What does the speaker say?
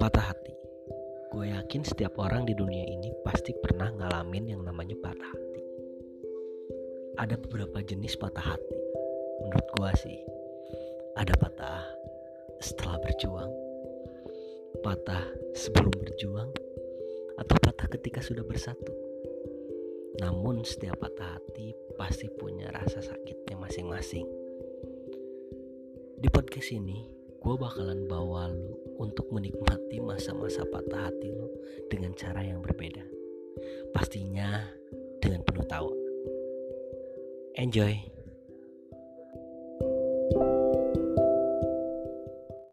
Patah hati. Gue yakin setiap orang di dunia ini pasti pernah ngalamin yang namanya patah hati. Ada beberapa jenis patah hati. Menurut gue sih, ada patah setelah berjuang, patah sebelum berjuang, atau patah ketika sudah bersatu. Namun setiap patah hati pasti punya rasa sakitnya masing-masing. Di podcast ini, gue bakalan bawa lu untuk menikmati masa-masa patah hati lu dengan cara yang berbeda. Pastinya dengan penuh tawa. Enjoy.